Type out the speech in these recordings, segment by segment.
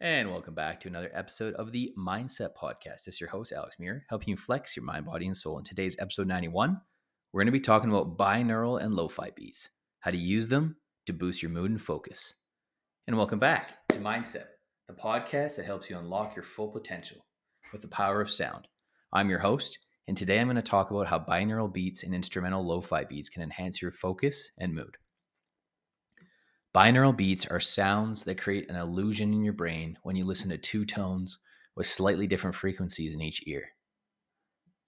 And welcome back to another episode of the MindCep Podcast. Is your host, Alex Muir, helping you flex your mind, body, and soul. In today's episode 91, we're going to be talking about binaural and lo fi beats, how to use them to boost your mood and focus. And welcome back to MindCep, the podcast that helps you unlock your full potential with the power of sound. I'm your host, and today I'm going to talk about how binaural beats and instrumental lo fi beats can enhance your focus and mood. Binaural beats are sounds that create an illusion in your brain when you listen to two tones with slightly different frequencies in each ear.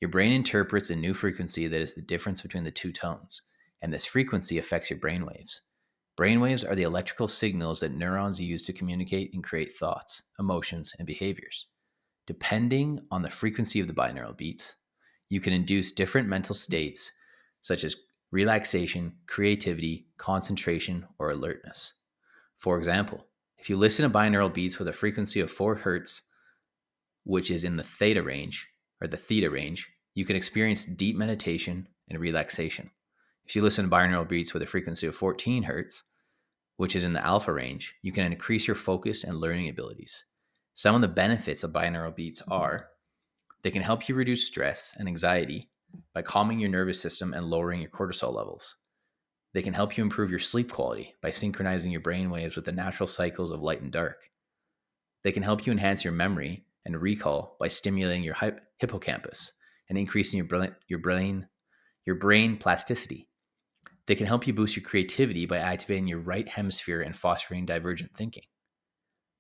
Your brain interprets a new frequency that is the difference between the two tones, and this frequency affects your brainwaves. Brainwaves are the electrical signals that neurons use to communicate and create thoughts, emotions, and behaviors. Depending on the frequency of the binaural beats, you can induce different mental states such as relaxation, creativity, concentration, or alertness. For example, if you listen to binaural beats with a frequency of 4 Hz, which is in the theta range or the theta range, you can experience deep meditation and relaxation. If you listen to binaural beats with a frequency of 14 Hz, which is in the alpha range, you can increase your focus and learning abilities. Some of the benefits of binaural beats are they can help you reduce stress and anxiety by calming your nervous system and lowering your cortisol levels. They can help you improve your sleep quality by synchronizing your brain waves with the natural cycles of light and dark. They can help you enhance your memory and recall by stimulating your hippocampus and increasing your brain, your brain, your brain plasticity. They can help you boost your creativity by activating your right hemisphere and fostering divergent thinking.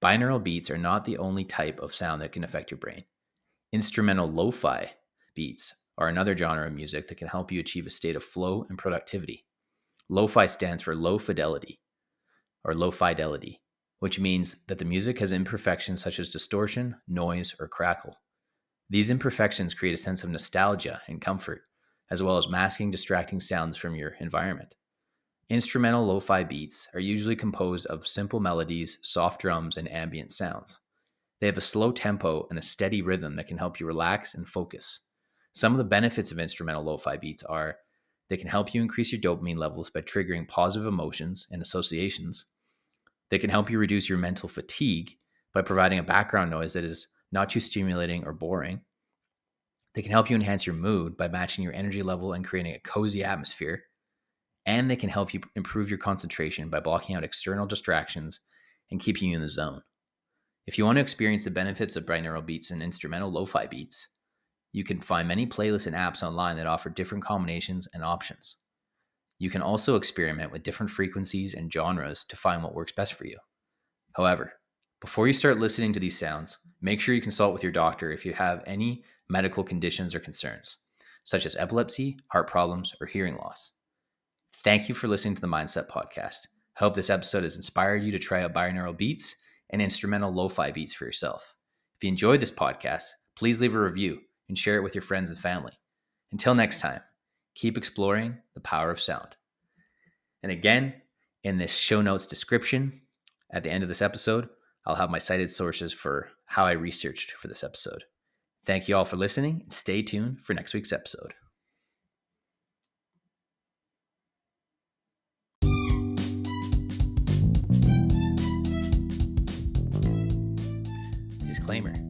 Binaural beats are not the only type of sound that can affect your brain. Instrumental lo-fi beats are another genre of music that can help you achieve a state of flow and productivity. Lo-fi stands for low fidelity or low fidelity, which means that the music has imperfections such as distortion, noise, or crackle. These imperfections create a sense of nostalgia and comfort, as well as masking distracting sounds from your environment. Instrumental lo fi beats are usually composed of simple melodies, soft drums, and ambient sounds. They have a slow tempo and a steady rhythm that can help you relax and focus. Some of the benefits of instrumental lo fi beats are they can help you increase your dopamine levels by triggering positive emotions and associations. They can help you reduce your mental fatigue by providing a background noise that is not too stimulating or boring. They can help you enhance your mood by matching your energy level and creating a cozy atmosphere. And they can help you improve your concentration by blocking out external distractions and keeping you in the zone. If you want to experience the benefits of binaural beats and instrumental lo fi beats, you can find many playlists and apps online that offer different combinations and options. You can also experiment with different frequencies and genres to find what works best for you. However, before you start listening to these sounds, make sure you consult with your doctor if you have any medical conditions or concerns, such as epilepsy, heart problems, or hearing loss. Thank you for listening to the MindCep Podcast. I hope this episode has inspired you to try out binaural beats and instrumental lo fi beats for yourself. If you enjoyed this podcast, please leave a review and share it with your friends and family. Until next time, keep exploring the power of sound. And again, in this show notes description at the end of this episode, I'll have my cited sources for how I researched for this episode. Thank you all for listening and stay tuned for next week's episode. Disclaimer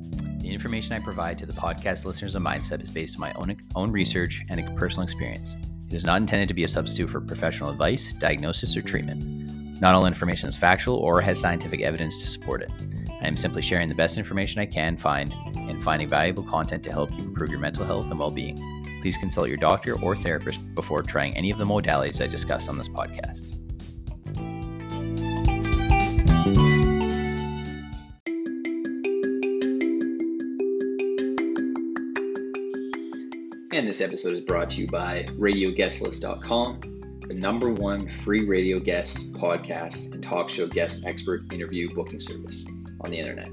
information I provide to the podcast listeners of MindCep is based on my own, own research and personal experience. It is not intended to be a substitute for professional advice, diagnosis, or treatment. Not all information is factual or has scientific evidence to support it. I am simply sharing the best information I can find and finding valuable content to help you improve your mental health and well being. Please consult your doctor or therapist before trying any of the modalities I discuss on this podcast. This episode is brought to you by RadioGuestList.com, the number one free radio guest, podcast, and talk show guest expert interview booking service on the internet.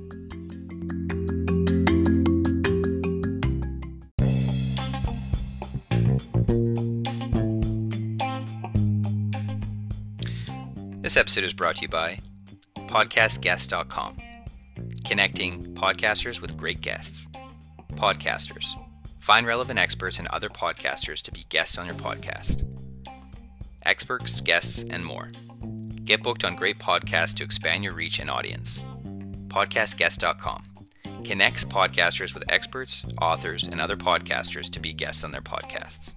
This episode is brought to you by PodcastGuest.com, connecting podcasters with great guests. Podcasters Find relevant experts and other podcasters to be guests on your podcast. Experts, guests, and more. Get booked on great podcasts to expand your reach and audience. podcastguest.com. Connects podcasters with experts, authors, and other podcasters to be guests on their podcasts.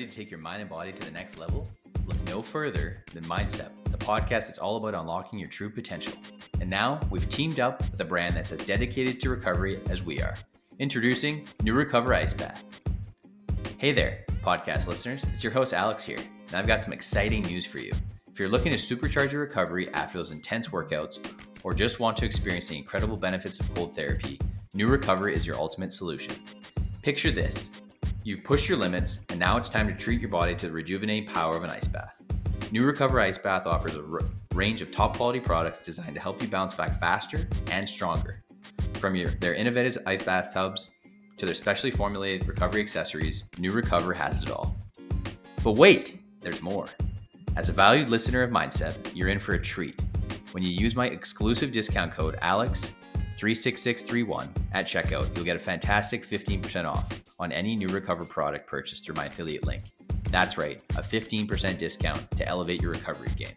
Ready to take your mind and body to the next level? Look no further than MindCep, the podcast that's all about unlocking your true potential. And now we've teamed up with a brand that's as dedicated to recovery as we are. Introducing New Recover Ice Bath. Hey there, podcast listeners. It's your host Alex here, and I've got some exciting news for you. If you're looking to supercharge your recovery after those intense workouts, or just want to experience the incredible benefits of cold therapy, New Recover is your ultimate solution. Picture this You've pushed your limits, and now it's time to treat your body to the rejuvenating power of an ice bath. New Recover Ice Bath offers a r- range of top quality products designed to help you bounce back faster and stronger. From your, their innovative ice bath tubs to their specially formulated recovery accessories, New Recover has it all. But wait, there's more. As a valued listener of MindCep, you're in for a treat. When you use my exclusive discount code ALEX, 36631 at checkout, you'll get a fantastic 15% off on any new Recover product purchased through my affiliate link. That's right, a 15% discount to elevate your recovery game.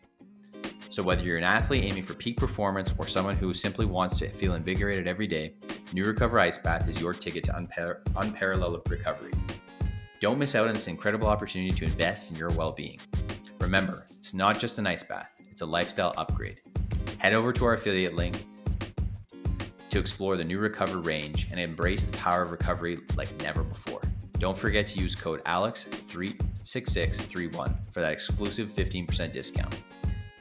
So, whether you're an athlete aiming for peak performance or someone who simply wants to feel invigorated every day, New Recover Ice Bath is your ticket to unpar- unparalleled recovery. Don't miss out on this incredible opportunity to invest in your well being. Remember, it's not just an ice bath, it's a lifestyle upgrade. Head over to our affiliate link to explore the new Recover range and embrace the power of recovery like never before. Don't forget to use code ALEX36631 for that exclusive 15% discount.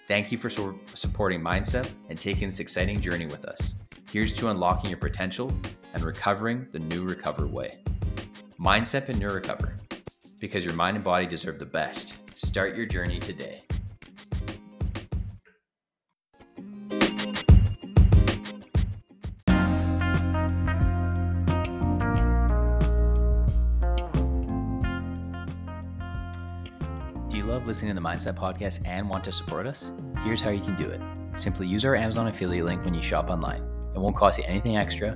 Thank you for supporting MindCep and taking this exciting journey with us. Here's to unlocking your potential and recovering the new Recover way. MindCep and New Recover, because your mind and body deserve the best. Start your journey today. Listening to the MindCep Podcast and want to support us? Here's how you can do it. Simply use our Amazon affiliate link when you shop online. It won't cost you anything extra,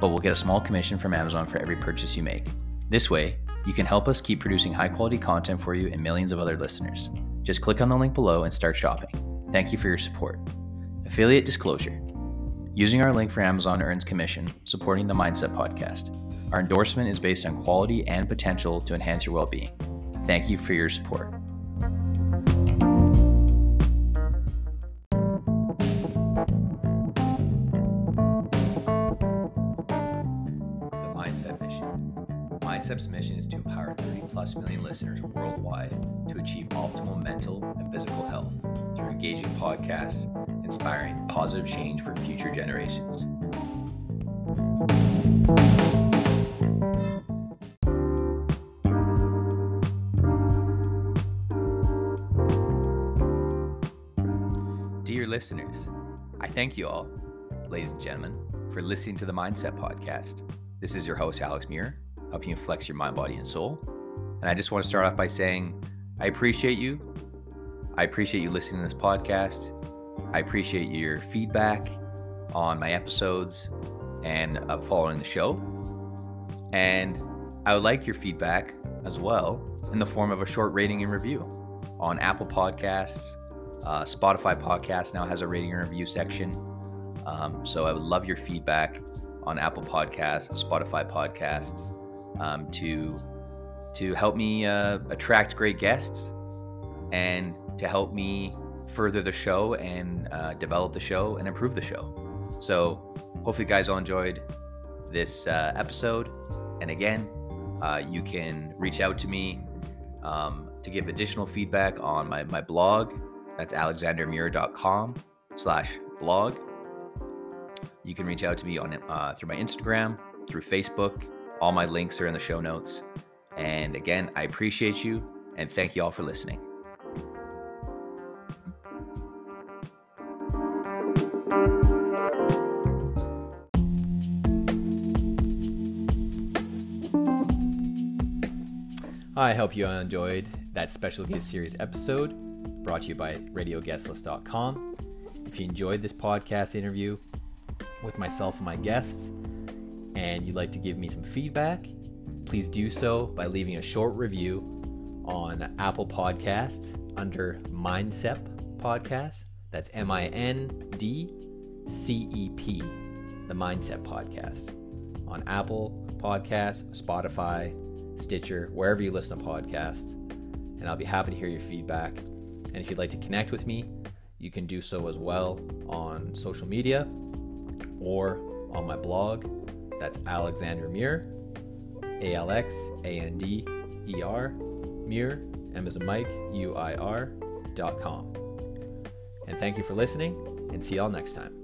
but we'll get a small commission from Amazon for every purchase you make. This way, you can help us keep producing high quality content for you and millions of other listeners. Just click on the link below and start shopping. Thank you for your support. Affiliate disclosure Using our link for Amazon earns commission, supporting the MindCep Podcast. Our endorsement is based on quality and potential to enhance your well being. Thank you for your support. The MindCep Mission. MindCep's mission is to empower 30 plus million listeners worldwide to achieve optimal mental and physical health through engaging podcasts, inspiring positive change for future generations. Dear listeners, I thank you all, ladies and gentlemen, for listening to the MindCep Podcast. This is your host, Alex Muir, helping you flex your mind, body, and soul. And I just want to start off by saying I appreciate you. I appreciate you listening to this podcast. I appreciate your feedback on my episodes and uh, following the show. And I would like your feedback as well in the form of a short rating and review on Apple Podcasts. Uh, Spotify Podcast now has a rating and review section. Um, so I would love your feedback on Apple Podcasts, Spotify Podcasts, um, to to help me uh, attract great guests and to help me further the show and uh, develop the show and improve the show. So hopefully, you guys all enjoyed this uh, episode. And again, uh, you can reach out to me um, to give additional feedback on my, my blog. That's alexandermuir.com slash blog. You can reach out to me on uh, through my Instagram, through Facebook. All my links are in the show notes. And again, I appreciate you and thank you all for listening. I hope you enjoyed that special guest series episode brought to you by radioguestlist.com. If you enjoyed this podcast interview with myself and my guests, and you'd like to give me some feedback, please do so by leaving a short review on Apple Podcasts under Mindcep Podcast. That's M I N D C E P, the MindCep Podcast. On Apple Podcasts, Spotify, Stitcher, wherever you listen to podcasts. And I'll be happy to hear your feedback. And if you'd like to connect with me, you can do so as well on social media or on my blog. That's Alexander Muir, A L X A N D E R, Muir, M as a Mike, U I R, dot com. And thank you for listening, and see y'all next time.